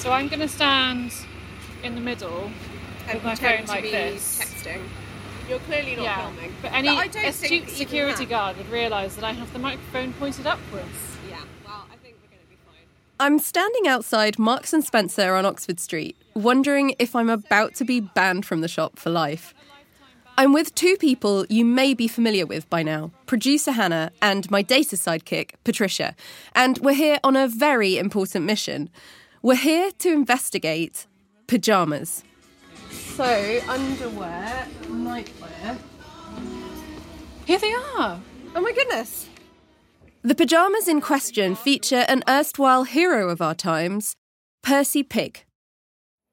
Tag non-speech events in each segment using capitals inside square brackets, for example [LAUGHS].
So I'm going to stand in the middle and with my pretend phone like to be this. texting. You're clearly not yeah, filming. but any I don't astute think security that- guard would realise that I have the microphone pointed upwards. Yeah, well, I think we're going to be fine. I'm standing outside Marks and Spencer on Oxford Street, wondering if I'm about to be banned from the shop for life. I'm with two people you may be familiar with by now producer Hannah and my data sidekick, Patricia. And we're here on a very important mission. We're here to investigate pyjamas. So, underwear, nightwear. Here they are. Oh my goodness. The pyjamas in question feature an erstwhile hero of our times, Percy Pig.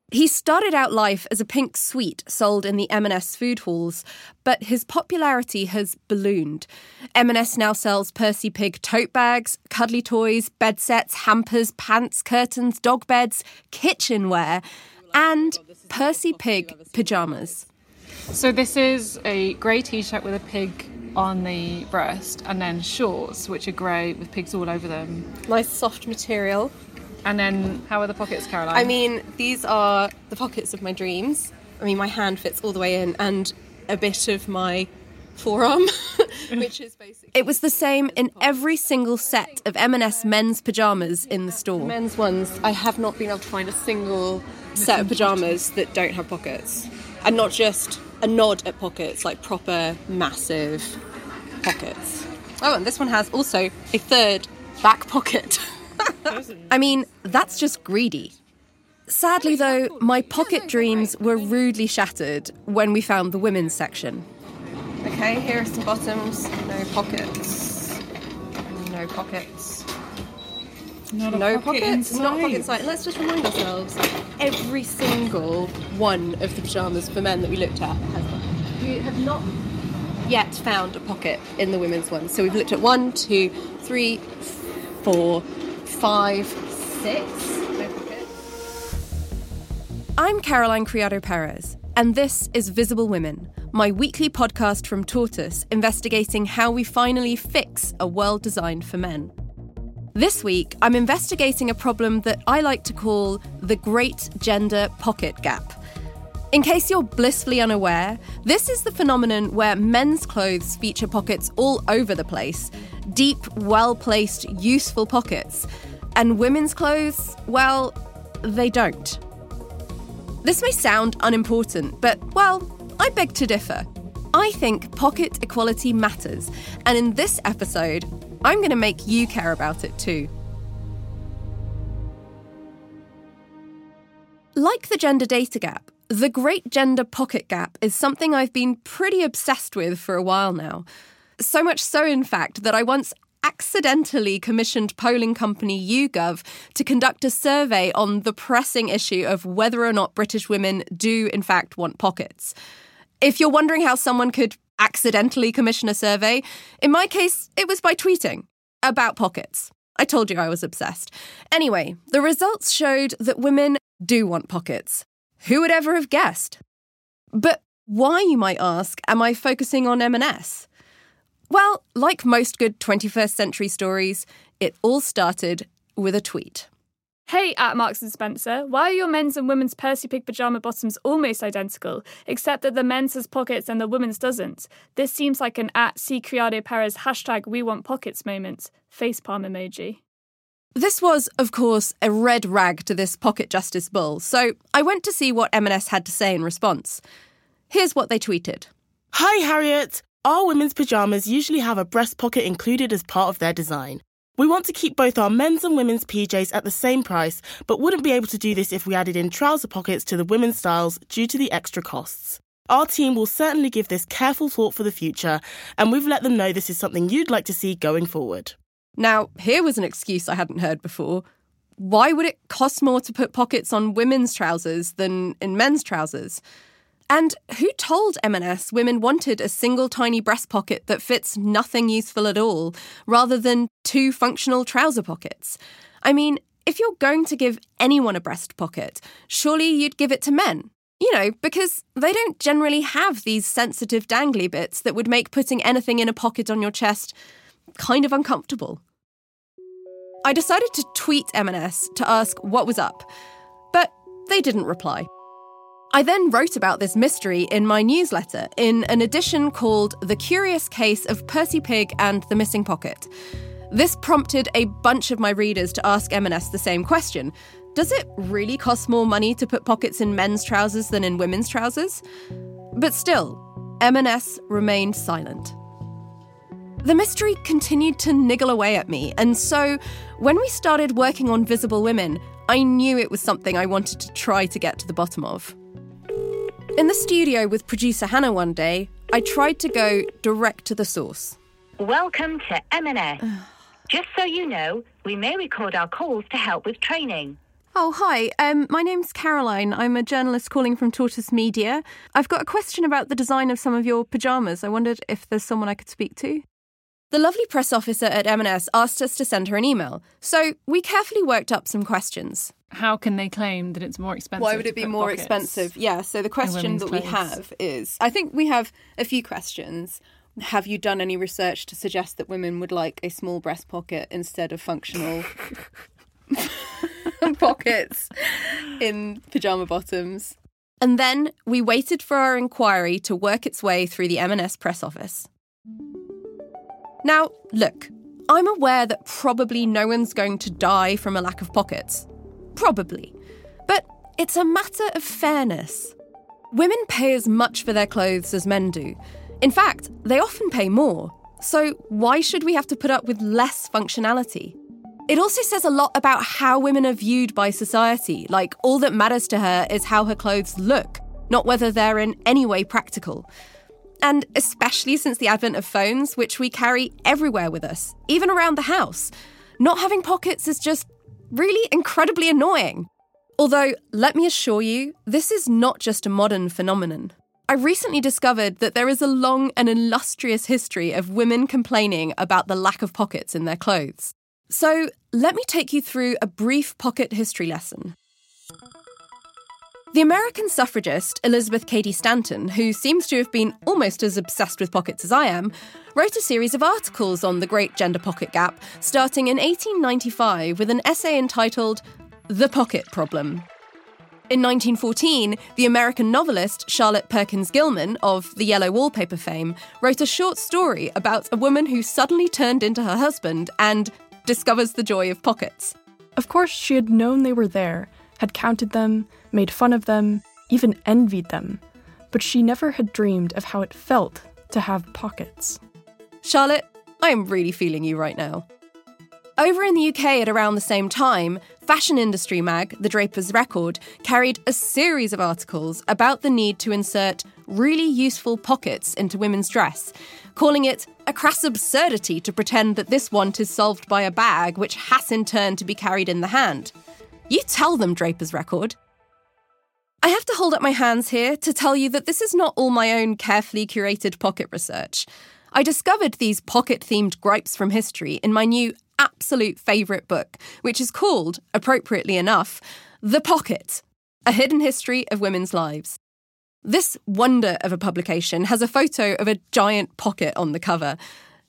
He started out life as a pink sweet sold in the M&S food halls, but his popularity has ballooned. M&S now sells Percy Pig tote bags, cuddly toys, bed sets, hampers, pants, curtains, dog beds, kitchenware, and Percy Pig pyjamas. So this is a grey t-shirt with a pig on the breast, and then shorts which are grey with pigs all over them. Nice soft material. And then how are the pockets, Caroline? I mean, these are the pockets of my dreams. I mean, my hand fits all the way in, and a bit of my forearm, [LAUGHS] which is basically. It was the same in every single set of M&S men's pajamas in the store. Men's ones, I have not been able to find a single set of pajamas that don't have pockets, and not just a nod at pockets, like proper massive pockets. Oh, and this one has also a third back pocket. [LAUGHS] [LAUGHS] I mean, that's just greedy. Sadly, though, my pocket dreams were rudely shattered when we found the women's section. Okay, here are some bottoms. No pockets. No pockets. Not a no pocket pockets. Not inside. pocket inside. Let's just remind ourselves every single one of the pyjamas for men that we looked at has one. We have not yet found a pocket in the women's one. So we've looked at one, two, three, four, five, six. I'm Caroline Criado Perez, and this is Visible Women, my weekly podcast from Tortoise investigating how we finally fix a world designed for men. This week, I'm investigating a problem that I like to call the Great Gender Pocket Gap. In case you're blissfully unaware, this is the phenomenon where men's clothes feature pockets all over the place deep, well placed, useful pockets. And women's clothes, well, they don't. This may sound unimportant, but, well, I beg to differ. I think pocket equality matters, and in this episode, I'm going to make you care about it too. Like the gender data gap, the great gender pocket gap is something I've been pretty obsessed with for a while now. So much so, in fact, that I once accidentally commissioned polling company YouGov to conduct a survey on the pressing issue of whether or not British women do, in fact, want pockets. If you're wondering how someone could accidentally commission a survey, in my case, it was by tweeting about pockets. I told you I was obsessed. Anyway, the results showed that women do want pockets. Who would ever have guessed? But why, you might ask, am I focusing on M&S? Well, like most good 21st century stories, it all started with a tweet. Hey, at Marks and Spencer, why are your men's and women's Percy Pig pajama bottoms almost identical, except that the men's has pockets and the women's doesn't? This seems like an at C Criado Perez hashtag We Want Pockets moment. Facepalm emoji. This was, of course, a red rag to this pocket justice bull, so I went to see what M&S had to say in response. Here's what they tweeted. Hi, Harriet. Our women's pyjamas usually have a breast pocket included as part of their design. We want to keep both our men's and women's PJs at the same price, but wouldn't be able to do this if we added in trouser pockets to the women's styles due to the extra costs. Our team will certainly give this careful thought for the future, and we've let them know this is something you'd like to see going forward. Now, here was an excuse I hadn't heard before. Why would it cost more to put pockets on women's trousers than in men's trousers? And who told M&S women wanted a single tiny breast pocket that fits nothing useful at all, rather than two functional trouser pockets? I mean, if you're going to give anyone a breast pocket, surely you'd give it to men. You know, because they don't generally have these sensitive dangly bits that would make putting anything in a pocket on your chest kind of uncomfortable. I decided to tweet M&S to ask what was up, but they didn't reply. I then wrote about this mystery in my newsletter in an edition called The Curious Case of Percy Pig and the Missing Pocket. This prompted a bunch of my readers to ask M&S the same question. Does it really cost more money to put pockets in men's trousers than in women's trousers? But still, M&S remained silent. The mystery continued to niggle away at me, and so when we started working on Visible Women, I knew it was something I wanted to try to get to the bottom of. In the studio with producer Hannah one day, I tried to go direct to the source. Welcome to M&S. [SIGHS] Just so you know, we may record our calls to help with training. Oh, hi. Um, my name's Caroline. I'm a journalist calling from Tortoise Media. I've got a question about the design of some of your pyjamas. I wondered if there's someone I could speak to. The lovely press officer at M&S asked us to send her an email, so we carefully worked up some questions. How can they claim that it's more expensive? Why would it be more expensive? Yeah, so the question women's that we have is I think we have a few questions. Have you done any research to suggest that women would like a small breast pocket instead of functional [LAUGHS] pockets in pyjama bottoms? And then we waited for our inquiry to work its way through the M&S press office. Now, look, I'm aware that probably no one's going to die from a lack of pockets. Probably. But it's a matter of fairness. Women pay as much for their clothes as men do. In fact, they often pay more. So why should we have to put up with less functionality? It also says a lot about how women are viewed by society, like all that matters to her is how her clothes look, not whether they're in any way practical. And especially since the advent of phones, which we carry everywhere with us, even around the house, not having pockets is just really incredibly annoying. Although, let me assure you, this is not just a modern phenomenon. I recently discovered that there is a long and illustrious history of women complaining about the lack of pockets in their clothes. So, let me take you through a brief pocket history lesson. The American suffragist Elizabeth Cady Stanton, who seems to have been almost as obsessed with pockets as I am, wrote a series of articles on the great gender pocket gap, starting in 1895 with an essay entitled The Pocket Problem. In 1914, the American novelist Charlotte Perkins Gilman, of the Yellow Wallpaper fame, wrote a short story about a woman who suddenly turned into her husband and discovers the joy of pockets. Of course, she had known they were there, had counted them, made fun of them, even envied them, but she never had dreamed of how it felt to have pockets. Charlotte, I am really feeling you right now. Over in the UK at around the same time, fashion industry mag, The Draper's Record, carried a series of articles about the need to insert really useful pockets into women's dress, calling it a crass absurdity to pretend that this want is solved by a bag which has in turn to be carried in the hand. You tell them, Draper's Record. I have to hold up my hands here to tell you that this is not all my own carefully curated pocket research. I discovered these pocket themed gripes from history in my new absolute favourite book, which is called, appropriately enough, The Pocket A Hidden History of Women's Lives. This wonder of a publication has a photo of a giant pocket on the cover.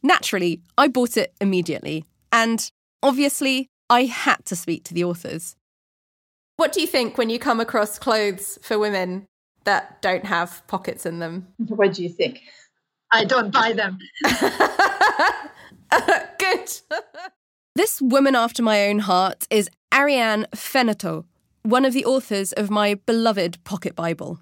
Naturally, I bought it immediately, and obviously, I had to speak to the authors. What do you think when you come across clothes for women that don't have pockets in them? What do you think? I don't buy them. [LAUGHS] [LAUGHS] Good. This woman after my own heart is Ariane Fennetaux, one of the authors of my beloved Pocket Bible.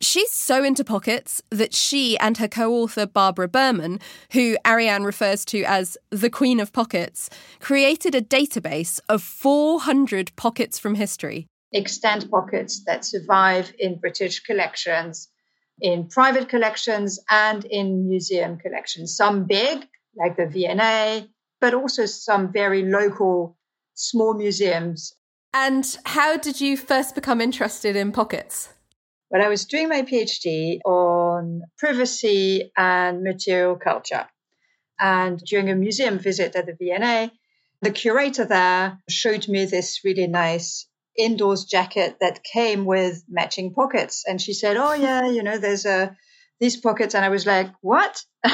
She's so into pockets that she and her co author Barbara Burman, who Ariane refers to as the Queen of Pockets, created a database of 400 pockets from history. Extant pockets that survive in British collections, in private collections, and in museum collections. Some big, like the V&A, but also some very local small museums. And how did you first become interested in pockets? When I was doing my PhD on privacy and material culture, and during a museum visit at the V&A, the curator there showed me this really nice indoors jacket that came with matching pockets. And she said, Oh, yeah, you know, there's a these pockets. And I was like, what? [LAUGHS]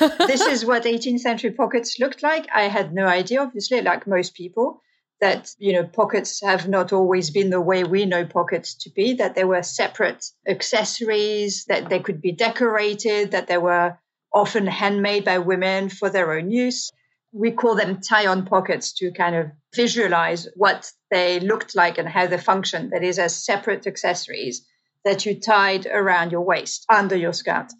this is what 18th century pockets looked like. I had no idea, obviously, like most people, that, you know, pockets have not always been the way we know pockets to be, that they were separate accessories, that they could be decorated, that they were often handmade by women for their own use. We call them tie on pockets to kind of visualize what they looked like and how they functioned. That is, as separate accessories that you tied around your waist under your skirt.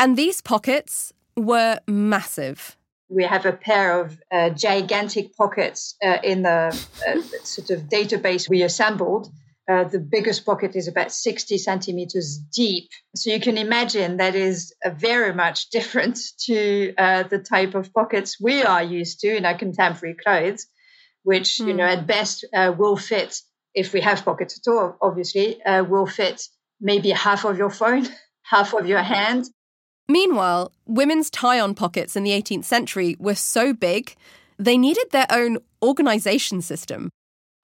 And these pockets were massive. We have a pair of uh, gigantic pockets uh, in the uh, sort of database we assembled. Uh, the biggest pocket is about 60 centimeters deep. So you can imagine that is very much different [LAUGHS] to uh, the type of pockets we are used to in our contemporary clothes, which, mm. you know, hmm. at best uh, will fit, if we have pockets at all, obviously, will fit maybe half of your phone, [LAUGHS] half of your hand. Meanwhile, women's tie on pockets in the 18th century were so big, they needed their own organization system.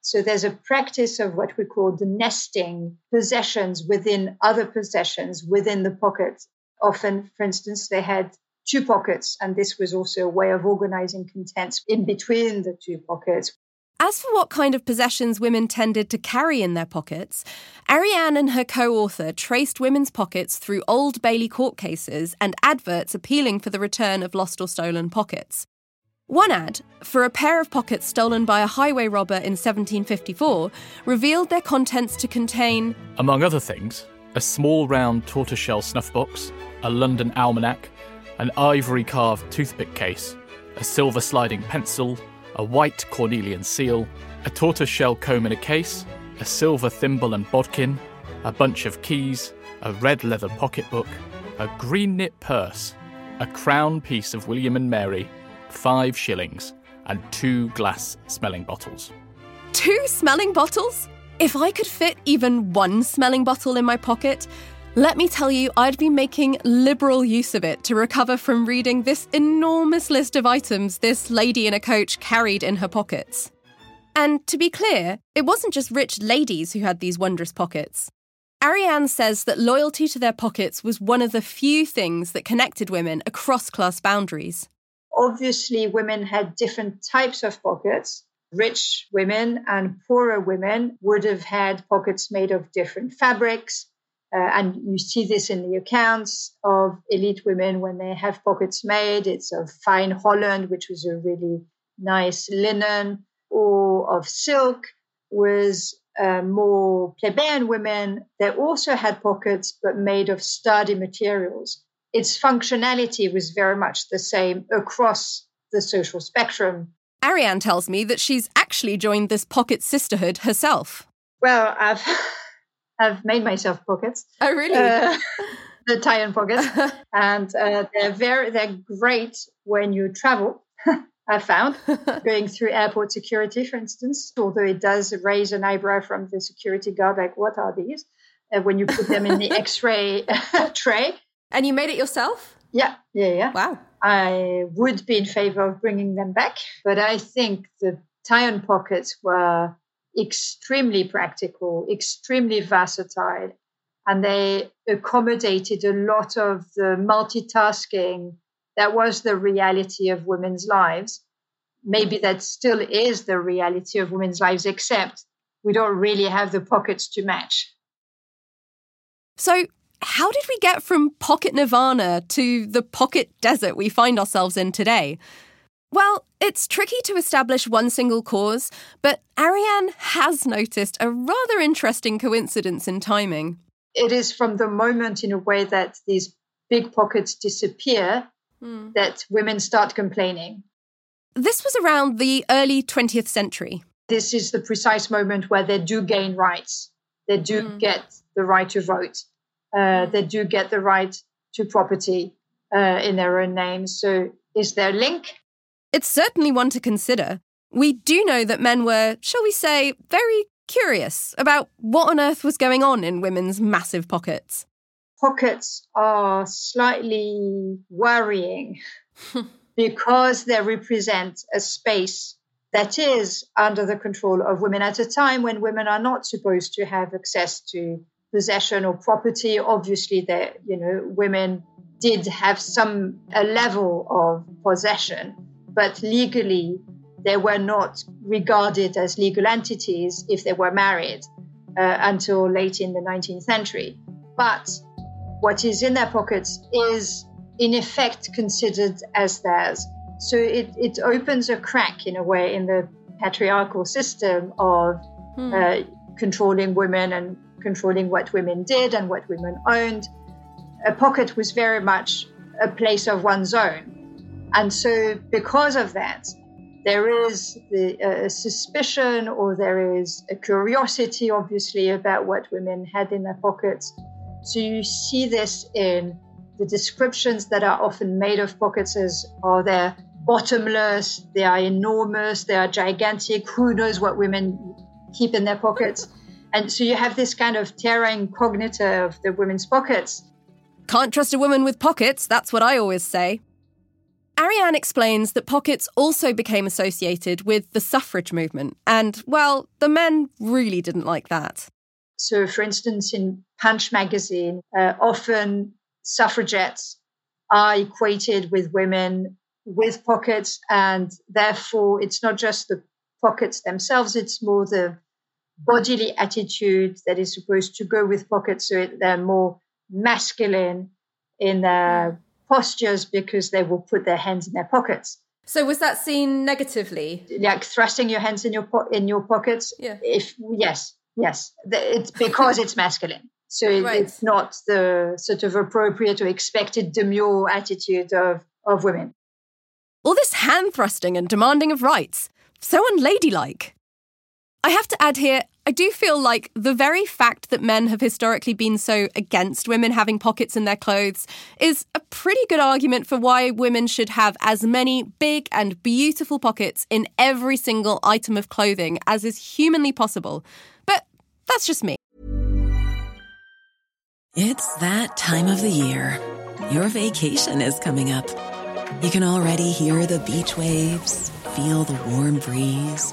So there's a practice of what we call the nesting possessions within other possessions within the pocket. Often, for instance, they had two pockets, and this was also a way of organizing contents in between the two pockets. As for what kind of possessions women tended to carry in their pockets, Ariane and her co author traced women's pockets through Old Bailey court cases and adverts appealing for the return of lost or stolen pockets. One ad, for a pair of pockets stolen by a highway robber in 1754, revealed their contents to contain, among other things, a small round tortoiseshell snuff box, a London almanac, an ivory carved toothpick case, a silver sliding pencil, a white cornelian seal, a tortoiseshell comb in a case, a silver thimble and bodkin, a bunch of keys, a red leather pocketbook, a green knit purse, a crown piece of William and Mary, five shillings, and two glass smelling bottles. Two smelling bottles? If I could fit even one smelling bottle in my pocket, let me tell you, I'd be making liberal use of it to recover from reading this enormous list of items this lady in a coach carried in her pockets. And to be clear, it wasn't just rich ladies who had these wondrous pockets. Ariane says that loyalty to their pockets was one of the few things that connected women across class boundaries. Obviously, women had different types of pockets. Rich women and poorer women would have had pockets made of different fabrics, uh, and you see this in the accounts of elite women when they have pockets made. It's of fine holland, which was a really nice linen, or of silk was uh, more plebeian women. They also had pockets, but made of sturdy materials. Its functionality was very much the same across the social spectrum. Ariane tells me that she's actually joined this pocket sisterhood herself. Well, I've [LAUGHS] have made myself pockets. Oh, really? Uh, [LAUGHS] the tie-in pockets, [LAUGHS] and uh, they're very they're great when you travel. [LAUGHS] I found going through airport security, for instance, although it does raise an eyebrow from the security guard, like what are these? Uh, when you put them in the X-ray tray. And you made it yourself? Yeah, yeah, yeah. Wow. I would be in favor of bringing them back, but I think the tie-on pockets were extremely practical, extremely versatile, and they accommodated a lot of the multitasking that was the reality of women's lives. Maybe mm. that still is the reality of women's lives, except we don't really have the pockets to match. So, how did we get from pocket nirvana to the pocket desert we find ourselves in today? Well, it's tricky to establish one single cause, but Ariane has noticed a rather interesting coincidence in timing. It is from the moment, in a way, that these big pockets disappear mm. that women start complaining. This was around the early 20th century. This is the precise moment where they do gain rights. They do mm. get the right to vote. Uh, they do get the right to property uh, in their own names. So, is there a link? It's certainly one to consider. We do know that men were, shall we say, very curious about what on earth was going on in women's massive pockets. Pockets are slightly worrying [LAUGHS] because they represent a space that is under the control of women at a time when women are not supposed to have access to possession or property. Obviously, that you know women did have some a level of possession, but legally they were not regarded as legal entities if they were married uh, until late in the 19th century. But what is in their pockets is in effect considered as theirs. So it, it opens a crack in a way in the patriarchal system of hmm. uh, controlling women and controlling what women did and what women owned. A pocket was very much a place of one's own. And so, because of that, there is the uh, suspicion or there is a curiosity, obviously, about what women had in their pockets. So, you see this in the descriptions that are often made of pockets as are they bottomless, they are enormous, they are gigantic, who knows what women keep in their pockets. And so you have this kind of terra incognita of the women's pockets. Can't trust a woman with pockets, that's what I always say. Ariane explains that pockets also became associated with the suffrage movement, and, well, the men really didn't like that. So, for instance, in Punch magazine, uh, often suffragettes are equated with women with pockets, and therefore it's not just the pockets themselves, it's more the bodily attitude that is supposed to go with pockets, so they're more masculine in their postures because they will put their hands in their pockets. So was that seen negatively? Like thrusting your hands in your po- in your pockets? Yeah. If yes, yes, it's because it's masculine. So it, right. it's not the sort of appropriate or expected demure attitude of, of women. All this hand thrusting and demanding of rights, so unladylike. I have to add here, I do feel like the very fact that men have historically been so against women having pockets in their clothes is a pretty good argument for why women should have as many big and beautiful pockets in every single item of clothing as is humanly possible. But that's just me. It's that time of the year. Your vacation is coming up. You can already hear the beach waves, feel the warm breeze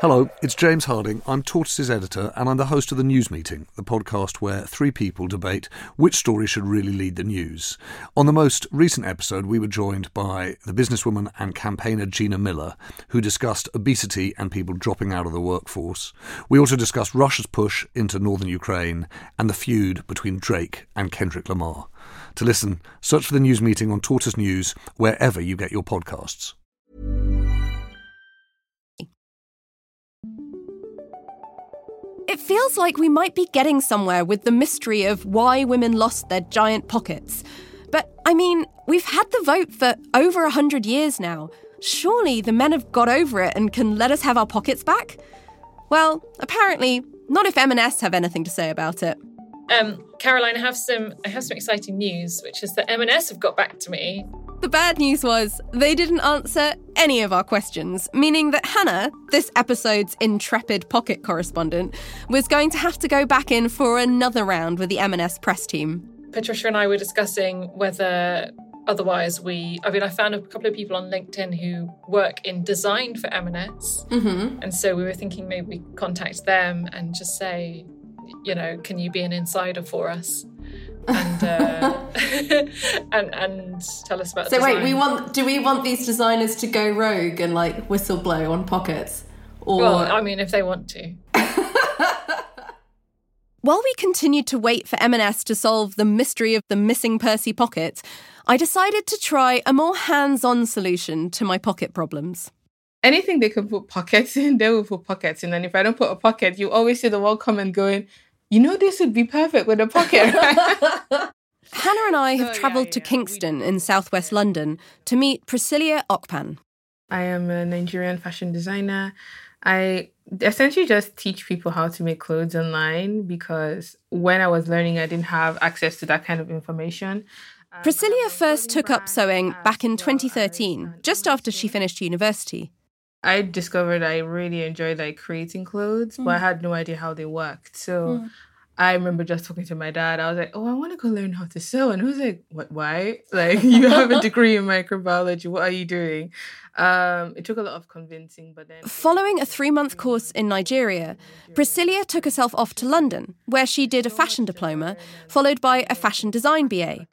Hello, it's James Harding. I'm Tortoise's editor, and I'm the host of The News Meeting, the podcast where three people debate which story should really lead the news. On the most recent episode, we were joined by the businesswoman and campaigner Gina Miller, who discussed obesity and people dropping out of the workforce. We also discussed Russia's push into northern Ukraine and the feud between Drake and Kendrick Lamar. To listen, search for The News Meeting on Tortoise News wherever you get your podcasts. It feels like we might be getting somewhere with the mystery of why women lost their giant pockets. But I mean, we've had the vote for over a hundred years now. Surely the men have got over it and can let us have our pockets back? Well, apparently, not if M&S have anything to say about it. Um, Caroline, I have some I have some exciting news, which is that M&S have got back to me. The bad news was they didn't answer any of our questions, meaning that Hannah, this episode's intrepid pocket correspondent, was going to have to go back in for another round with the M&S press team. Patricia and I were discussing whether otherwise we I mean I found a couple of people on LinkedIn who work in design for M&S. Mm-hmm. And so we were thinking maybe we contact them and just say, you know, can you be an insider for us? And uh, [LAUGHS] and and tell us about So wait, we want do we want these designers to go rogue and like whistle blow on pockets? Or Well, I mean if they want to. [LAUGHS] While we continued to wait for M&S to solve the mystery of the missing Percy pocket, I decided to try a more hands-on solution to my pocket problems. Anything they can put pockets in, they will put pockets in. And if I don't put a pocket, you always see the one comment going, you know, this would be perfect with a pocket, [LAUGHS] right? Hannah and I have travelled to Kingston in southwest London to meet Priscilla Okpan. I am a Nigerian fashion designer. I essentially just teach people how to make clothes online because when I was learning, I didn't have access to that kind of information. Um, Priscilla first took up sewing back in 2013, just after she finished university. I discovered I really enjoyed like creating clothes, but I had no idea how they worked. So Mm. I remember just talking to my dad. I was like, "Oh, I want to go learn how to sew," and he was like, "What? Why? Like, you have a [LAUGHS] degree in microbiology. What are you doing?" Um, it took a lot of convincing, but then Following a three month course in Nigeria, Priscilla took herself off to London, where she did a fashion diploma, followed by a fashion design BA.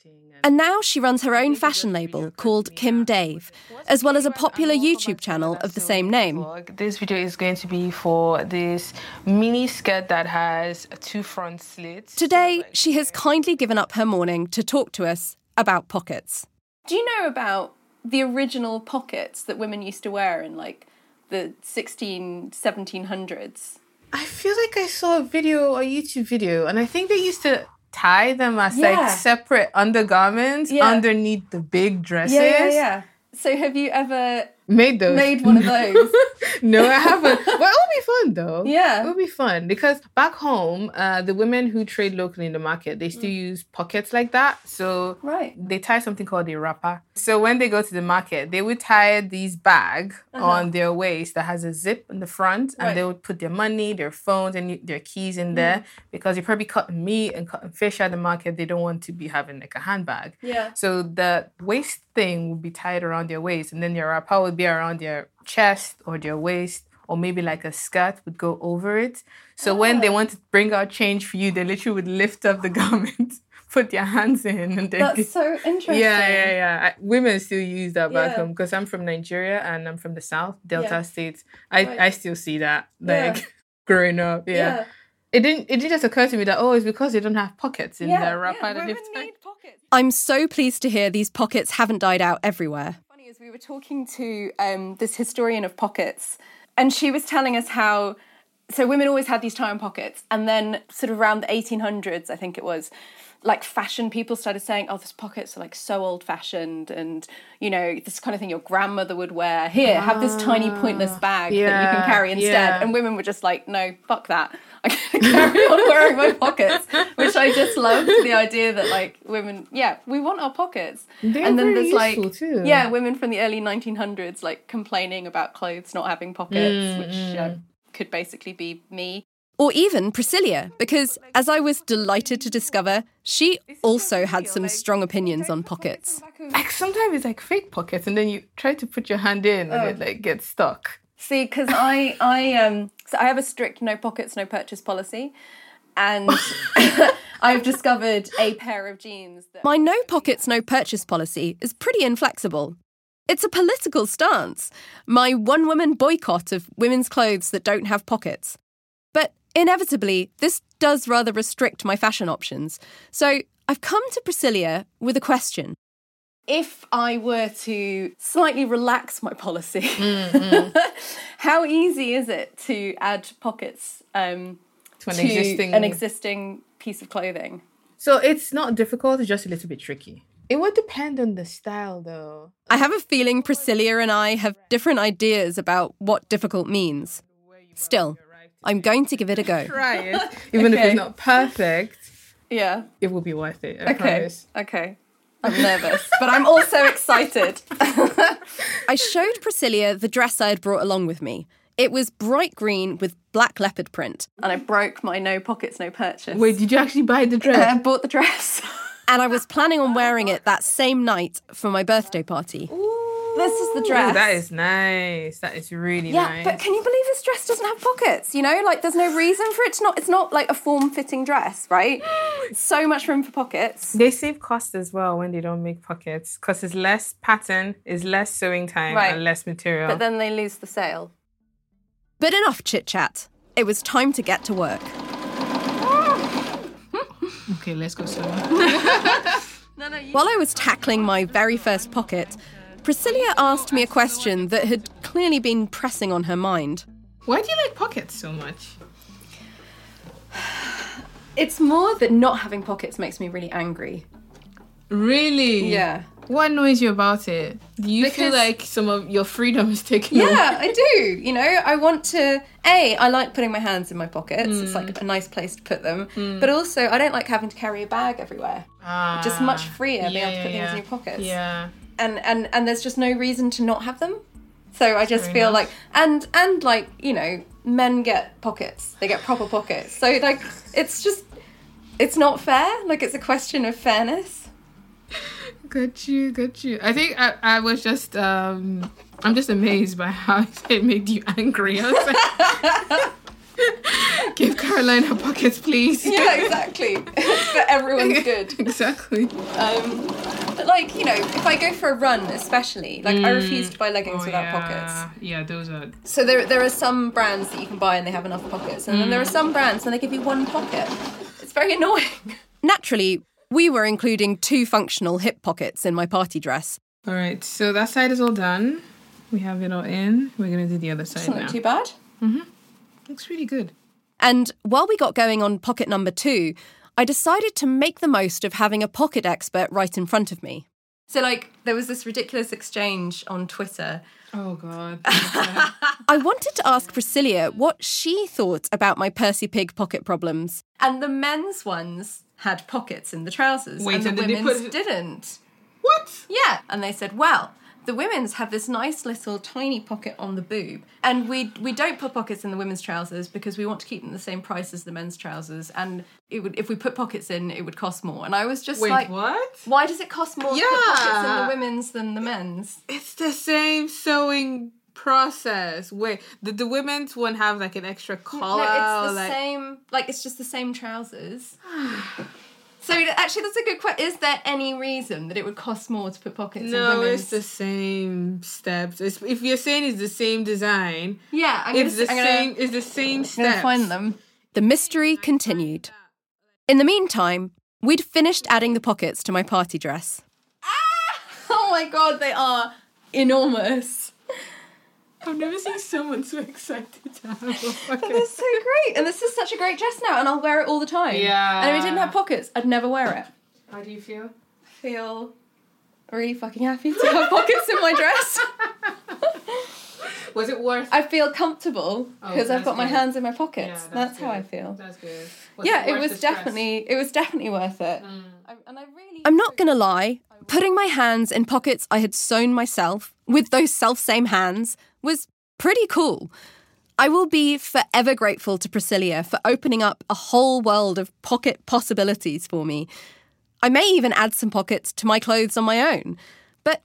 And now she runs her own fashion label called Kim Dave, as well as a popular YouTube channel of the same name. This video is going to be for this mini skirt that has two front slits. Today, she has kindly given up her morning to talk to us about pockets. Do you know about the original pockets that women used to wear in like the 16, 1700s? I feel like I saw a video, a YouTube video, and I think they used to tie them as Yeah. like separate undergarments Yeah. underneath the big dresses. Yeah, yeah, yeah. So have you ever Made those. made one of those? [LAUGHS] no, I haven't. [LAUGHS] But it'll be fun though. Yeah. It'll be fun because back home, uh, the women who trade locally in the market, they still use pockets like that. So right. they tie something called a wrapper. So when they go to the market, they would tie these bag Uh-huh. on their waist that has a zip in the front, and Right. they would put their money, their phones, and their keys in Mm. there because you're probably cutting meat and cutting fish at the market. They don't want to be having like a handbag. Yeah. So the waist thing would be tied around their waist, and then their wrapper would be around their chest or their waist, or maybe like a skirt would go over it. So when Ah. they want to bring out change for you, they literally would lift up the [LAUGHS] garment, put their hands in, and then That's so interesting. yeah, yeah, yeah. I, women still use that back Yeah. home because I'm from Nigeria and I'm from the South, Delta Yeah. states. I, Right. I still see that Yeah. like [LAUGHS] growing up. Yeah. Yeah. It didn't. It didn't just occur to me that oh, it's because they don't have pockets in Yeah, their wrapper. yeah, that women they've I'm so pleased to hear these pockets haven't died out everywhere. We were talking to um, this historian of pockets, and she was telling us how so women always had these tie-on pockets, and then sort of around the 1800s, I think it was. Like fashion people started saying, "Oh, these pockets are like so old-fashioned, and you know this kind of thing your grandmother would wear. Here, have this tiny pointless bag that you can carry instead." yeah. And women were just like, "No, fuck that. [LAUGHS] I'm gonna carry on wearing my pockets," which I just loved the idea that like women, yeah, we want our pockets. They're and then very there's like, too. yeah, women from the early 1900s like complaining about clothes not having pockets, Mm, which uh, could basically be me. Or even Priscilla, because as I was delighted to discover, she also had some strong opinions on pockets. Like sometimes it's like fake pockets, and then you try to put your hand in, and Oh. it like gets stuck. See, because I, I, um, so I have a strict no pockets, no purchase policy, and [LAUGHS] I've discovered a pair of jeans. That... My no pockets, no purchase policy is pretty inflexible. It's a political stance. My one woman boycott of women's clothes that don't have pockets. Inevitably, this does rather restrict my fashion options. So I've come to Priscilla with a question. If I were to slightly relax my policy, [LAUGHS] how easy is it to add pockets um, To an existing- an existing piece of clothing? So it's not difficult; it's just a little bit tricky. It would depend on the style, though. I have a feeling Priscilla and I have different ideas about what difficult means. Still, I'm going to give it a go. [LAUGHS] Try it, [LAUGHS] even if it's not perfect. Yeah. It will be worth it. I okay. promise. Okay. I'm nervous, but I'm also excited. [LAUGHS] I showed Priscilla the dress I had brought along with me. It was bright green with black leopard print, and I broke my no pockets, no purchase. Wait, did you actually buy the dress? I bought the dress. and I was planning on wearing it that same night for my birthday party. This is the dress. Ooh, that is nice. That is really yeah, nice. but can you believe this dress doesn't have pockets? You know, like there's no reason for it to not. It's not like a form-fitting dress, right? [GASPS] so much room for pockets. They save cost as well when they don't make pockets because it's less pattern, is less sewing time, Right. and less material. But then they lose the sale. But enough chit chat. It was time to get to work. [LAUGHS] okay, let's go sew. [LAUGHS] [LAUGHS] While I was tackling my very first pocket, Priscilla asked me a question that had clearly been pressing on her mind. Why do you like pockets so much? It's more that not having pockets makes me really angry. Really? Yeah. What annoys you about it? Do you feel like some of your freedom is taken away? Yeah, I do. You know, I want to. A, I like putting my hands in my pockets. It's Mm. like a nice place to put them. Mm. But also, I don't like having to carry a bag everywhere. Ah, just much freer being able to put yeah, things in your pockets. Yeah. And and and there's just no reason to not have them. So I just feel like and and like you know, men get pockets. They get proper pockets. So like, it's just it's not fair. Like it's a question of fairness. Got you, got you. I think I, I was just um I'm just amazed by how [LAUGHS] it made you angry. I was like, [LAUGHS] Give Caroline her pockets, please. Yeah, exactly. [LAUGHS] For everyone's good. exactly. Um, like you know, if I go for a run, especially like I Mm. refuse to buy leggings Oh, without yeah. pockets. Yeah, those are So there, there are some brands that you can buy and they have enough pockets, and then there are Mm. some brands and they give you one pocket. It's very annoying. [LAUGHS] Naturally, we were including two functional hip pockets in my party dress. All right, so that side is all done. We have it all in. We're gonna do the other side Doesn't now. look too bad. Mm-hmm. Looks really good. And while we got going on pocket number two, I decided to make the most of having a pocket expert right in front of me. So, like, there was this ridiculous exchange on Twitter. Oh God. [LAUGHS] I wanted to ask Priscilla what she thought about my Percy Pig pocket problems. And the men's ones had pockets in the trousers, Wait, and the and did they women's put- didn't. What? Yeah, and they said, well, the women's have this nice little tiny pocket on the boob, and we we don't put pockets in the women's trousers because we want to keep them the same price as the men's trousers, and it would if we put pockets in, it would cost more. And I was just Wait, like, what? Why does it cost more to put pockets in Yeah. the women's than the men's? It's the same sewing process. Wait, did the women's one have like an extra collar? No, it's the like... same. Like it's just the same trousers. [SIGHS] [SIGHS] [SIGHS] so actually, that's a good question. Is there any reason that it would cost more to put pockets in No, it's the same steps. It's, if you're saying it's the same design, Yeah, I'm gonna it's the I'm gonna- same. It's the same steps. gonna find them. The mystery continued. In the meantime, we'd finished adding the pockets to my party dress. Ah! [LAUGHS] Oh my god, they are enormous. I've never seen someone so excited to have a But they're so great, and this is such a great dress now, and I'll wear it all the time. Yeah. And if it didn't have pockets, I'd never wear it. How do you feel? I Feel really fucking happy to have pockets in my dress. Was it worth? I feel comfortable Oh, because I've that's got my hands in my pockets. Yeah, that's that's how I feel. That's good. yeah, it it, was definitely it was definitely worth it. Mm. I, and I really. I'm not gonna lie, putting my hands in pockets I had sewn myself with those self same hands was pretty cool. I will be forever grateful to Priscilla for opening up a whole world of pocket possibilities for me. I may even add some pockets to my clothes on my own. But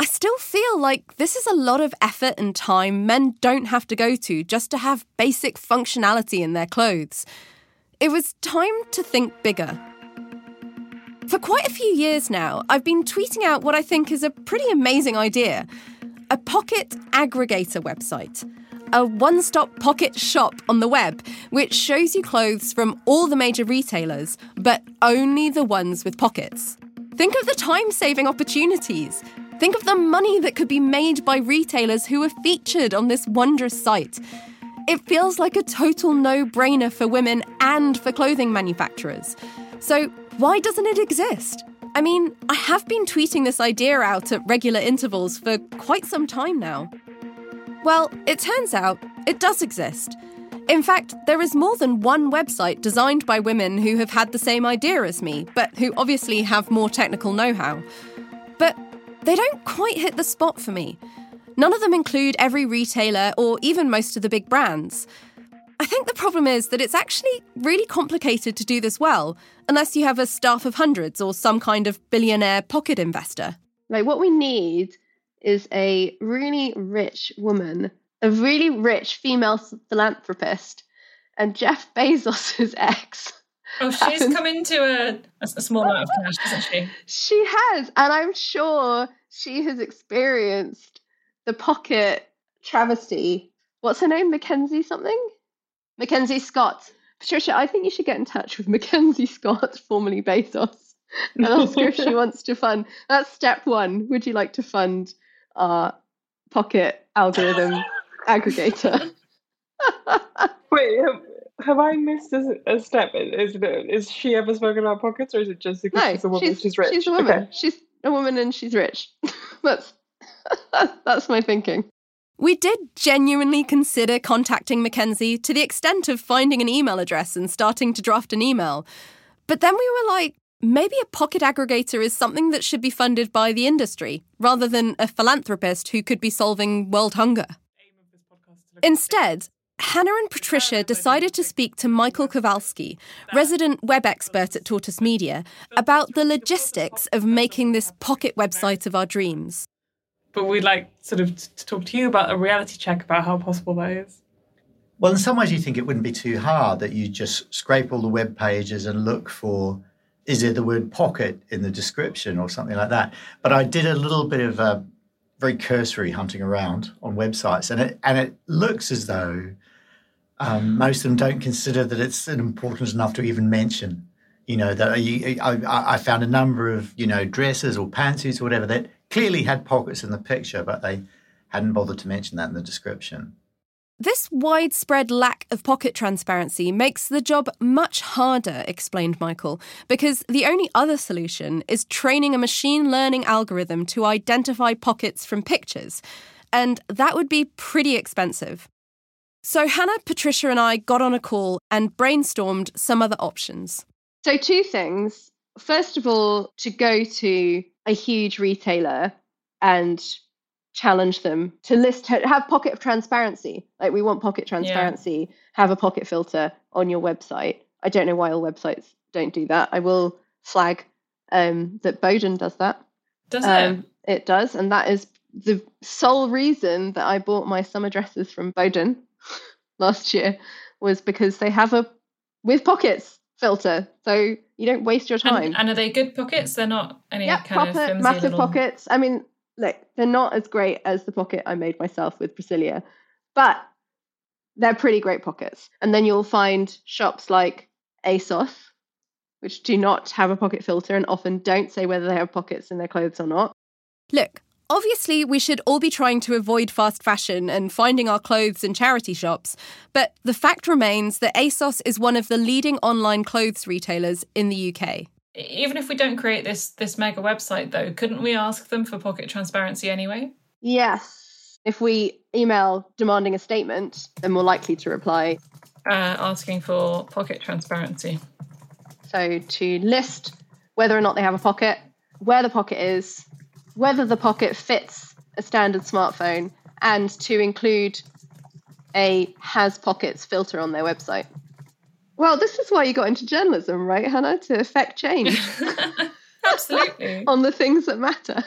I still feel like this is a lot of effort and time men don't have to go to just to have basic functionality in their clothes. It was time to think bigger. For quite a few years now, I've been tweeting out what I think is a pretty amazing idea a pocket aggregator website. A one stop pocket shop on the web, which shows you clothes from all the major retailers, but only the ones with pockets. Think of the time saving opportunities. Think of the money that could be made by retailers who are featured on this wondrous site. It feels like a total no brainer for women and for clothing manufacturers. So, why doesn't it exist? I mean, I have been tweeting this idea out at regular intervals for quite some time now. Well, it turns out it does exist. In fact, there is more than one website designed by women who have had the same idea as me, but who obviously have more technical know how. But they don't quite hit the spot for me. None of them include every retailer or even most of the big brands. I think the problem is that it's actually really complicated to do this well, unless you have a staff of hundreds or some kind of billionaire pocket investor. Like, what we need is a really rich woman, a really rich female philanthropist, and Jeff [LAUGHS] Bezos' ex. Oh, she's come into a, a small amount of cash, hasn't she? She has, and I'm sure she has experienced the pocket travesty. What's her name? Mackenzie something? Mackenzie Scott. Patricia, I think you should get in touch with Mackenzie Scott, [LAUGHS] formerly Bezos, and ask her if she [LAUGHS] wants to fund. That's step one. Would you like to fund our pocket algorithm [LAUGHS] aggregator? Wait, have, have I missed a, a step? Is, it, is she ever spoken about pockets, or is it just because no, she's a woman? She's, she's rich. She's a woman. Okay. She's a woman and she's rich. that's that's my thinking. We did genuinely consider contacting Mackenzie to the extent of finding an email address and starting to draft an email. But then we were like, maybe a pocket aggregator is something that should be funded by the industry rather than a philanthropist who could be solving world hunger. Instead, Hannah and Patricia decided to speak to Michael Kowalski, resident web expert at Tortoise Media, about the logistics of making this pocket website of our dreams. But we'd like sort of to talk to you about a reality check about how possible that is. Well, in some ways, you think it wouldn't be too hard that you just scrape all the web pages and look for is there the word pocket in the description or something like that. But I did a little bit of uh, very cursory hunting around on websites, and it and it looks as though um, most of them don't consider that it's important enough to even mention. You know that I, I, I found a number of you know dresses or pantsuits or whatever that clearly had pockets in the picture, but they hadn't bothered to mention that in the description. This widespread lack of pocket transparency makes the job much harder, explained Michael, because the only other solution is training a machine learning algorithm to identify pockets from pictures. And that would be pretty expensive. So Hannah, Patricia, and I got on a call and brainstormed some other options. So, two things. First of all, to go to a huge retailer and challenge them to list have pocket of transparency. Like we want pocket transparency. Yeah. have a pocket filter on your website. I don't know why all websites don't do that. I will flag um, that Boden does that. Does um, it? it does and that is the sole reason that i bought my summer dresses from Boden [LAUGHS] last year was because they have a with pockets filter. So you don't waste your time and, and are they good pockets they're not any yep, kind proper, of massive little... pockets i mean look, they're not as great as the pocket I made myself with Priscilla, but they're pretty great pockets. And then you'll find shops like ASOS, which do not have a pocket filter and often don't say whether they have pockets in their clothes or not. Look, obviously, we should all be trying to avoid fast fashion and finding our clothes in charity shops, but the fact remains that ASOS is one of the leading online clothes retailers in the UK even if we don't create this this mega website though couldn't we ask them for pocket transparency anyway? Yes. If we email demanding a statement they're more likely to reply. Uh, asking for pocket transparency. So to list whether or not they have a pocket where the pocket is whether the pocket fits a standard smartphone and to include a has pockets filter on their website well, this is why you got into journalism, right, Hannah? To affect change. [LAUGHS] Absolutely. [LAUGHS] on the things that matter.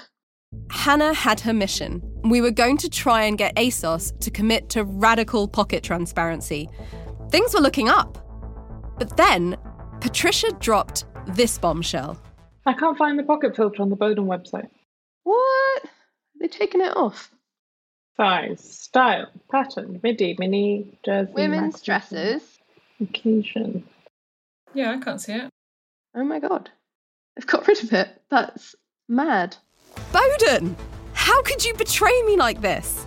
Hannah had her mission. We were going to try and get ASOS to commit to radical pocket transparency. Things were looking up. But then, Patricia dropped this bombshell. I can't find the pocket filter on the Boden website. What? They're taking it off. Size, style, pattern, midi, mini, jersey. Women's dresses occasion. Yeah, I can't see it. Oh my god. I've got rid of it. That's mad. Boden! How could you betray me like this?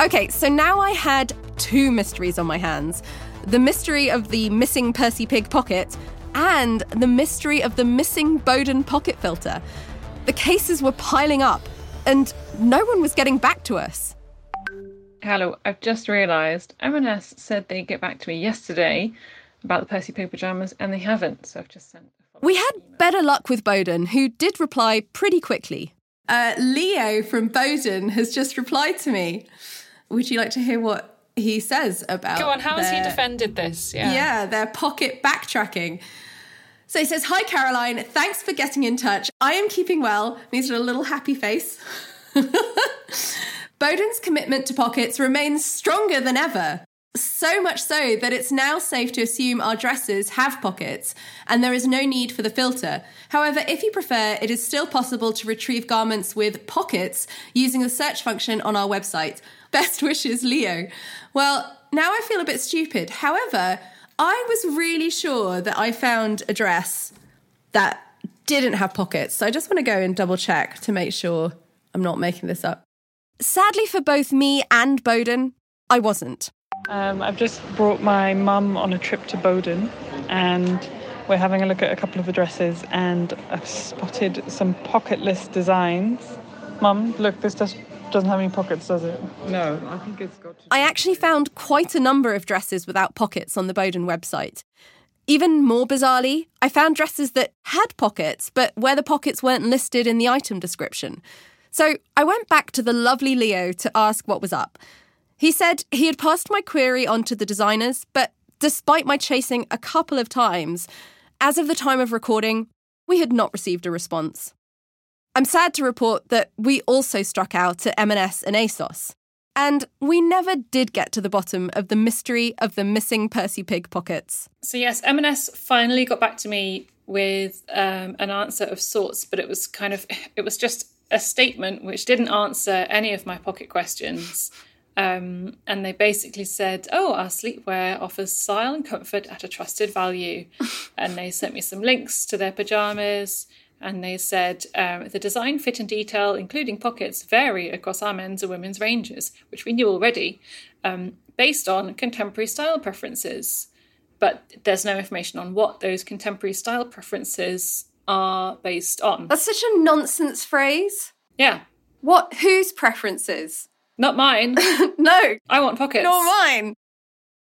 Okay, so now I had two mysteries on my hands the mystery of the missing Percy Pig pocket and the mystery of the missing Boden pocket filter. The cases were piling up, and no one was getting back to us. Hello, I've just realised M&S said they'd get back to me yesterday about the Percy Pig pyjamas, and they haven't. So I've just sent. We had better luck with Boden, who did reply pretty quickly. Uh, Leo from Boden has just replied to me. Would you like to hear what he says about? Go on, how has he defended this? Yeah. Yeah, their pocket backtracking. So he says, Hi, Caroline. Thanks for getting in touch. I am keeping well. And He's got a little happy face. [LAUGHS] Boden's commitment to pockets remains stronger than ever. So much so that it's now safe to assume our dresses have pockets and there is no need for the filter. However, if you prefer, it is still possible to retrieve garments with pockets using the search function on our website. Best wishes, Leo. Well, now I feel a bit stupid. However, I was really sure that I found a dress that didn't have pockets. So I just want to go and double check to make sure I'm not making this up. Sadly for both me and Boden, I wasn't. Um, I've just brought my mum on a trip to Boden and we're having a look at a couple of the dresses and I've spotted some pocketless designs. Mum, look, this does, doesn't have any pockets, does it? No, I think it's got to. I actually found quite a number of dresses without pockets on the Boden website. Even more bizarrely, I found dresses that had pockets, but where the pockets weren't listed in the item description. So I went back to the lovely Leo to ask what was up. He said he had passed my query on to the designers, but despite my chasing a couple of times, as of the time of recording, we had not received a response. I'm sad to report that we also struck out at M&S and ASOS. And we never did get to the bottom of the mystery of the missing Percy Pig pockets. So yes, M&S finally got back to me with um, an answer of sorts, but it was kind of [LAUGHS] it was just a statement which didn't answer any of my pocket questions. Um, and they basically said, "Oh, our sleepwear offers style and comfort at a trusted value," [LAUGHS] and they sent me some links to their pajamas. And they said um, the design, fit, and detail, including pockets, vary across our men's and women's ranges, which we knew already, um, based on contemporary style preferences. But there's no information on what those contemporary style preferences are based on. That's such a nonsense phrase. Yeah. What? Whose preferences? Not mine. [LAUGHS] no. I want pockets. Nor mine.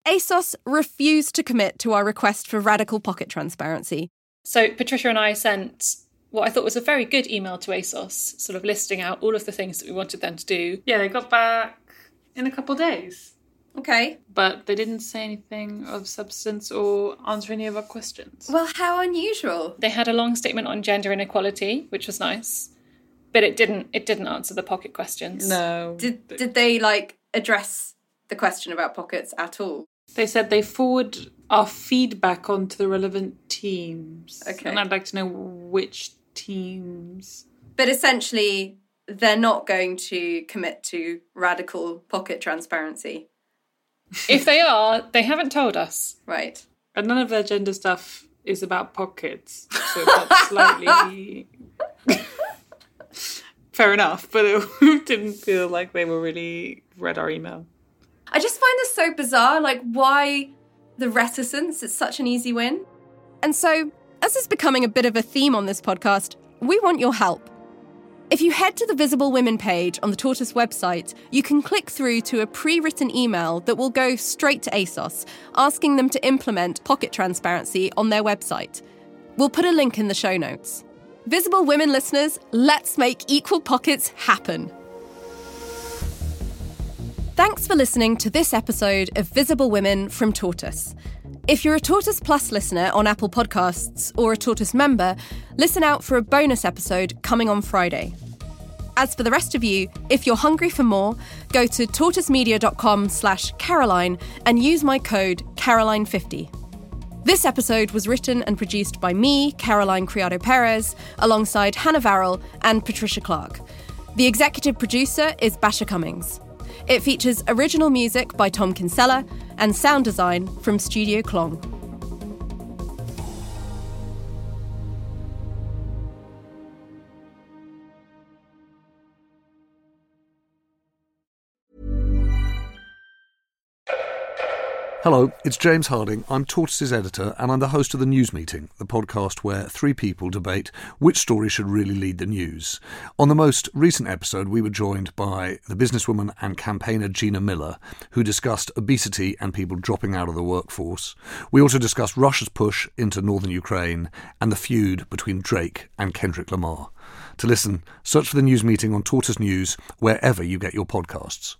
ASOS refused to commit to our request for radical pocket transparency. So Patricia and I sent what I thought was a very good email to ASOS, sort of listing out all of the things that we wanted them to do. Yeah, they got back in a couple of days. Okay. But they didn't say anything of substance or answer any of our questions. Well, how unusual. They had a long statement on gender inequality, which was nice, but it didn't it didn't answer the pocket questions. No. Did did they like address the question about pockets at all? They said they forward our feedback onto the relevant teams. Okay. And I'd like to know which teams. But essentially, they're not going to commit to radical pocket transparency. if they are, they haven't told us. Right. And none of their gender stuff is about pockets. So that's slightly. [LAUGHS] Fair enough, but it [LAUGHS] didn't feel like they were really read our email. I just find this so bizarre. Like, why the reticence? It's such an easy win. And so, as is becoming a bit of a theme on this podcast, we want your help. If you head to the Visible Women page on the Tortoise website, you can click through to a pre written email that will go straight to ASOS, asking them to implement pocket transparency on their website. We'll put a link in the show notes. Visible Women listeners, let's make equal pockets happen. Thanks for listening to this episode of Visible Women from Tortoise. If you're a Tortoise Plus listener on Apple Podcasts or a Tortoise member, listen out for a bonus episode coming on Friday. As for the rest of you, if you're hungry for more, go to tortoisemedia.com slash Caroline and use my code Caroline50. This episode was written and produced by me, Caroline Criado Perez, alongside Hannah Varrell and Patricia Clark. The executive producer is Basia Cummings. It features original music by Tom Kinsella and sound design from Studio Klong. Hello, it's James Harding. I'm Tortoise's editor, and I'm the host of the News Meeting, the podcast where three people debate which story should really lead the news. On the most recent episode, we were joined by the businesswoman and campaigner Gina Miller, who discussed obesity and people dropping out of the workforce. We also discussed Russia's push into northern Ukraine and the feud between Drake and Kendrick Lamar. To listen, search for the News Meeting on Tortoise News wherever you get your podcasts.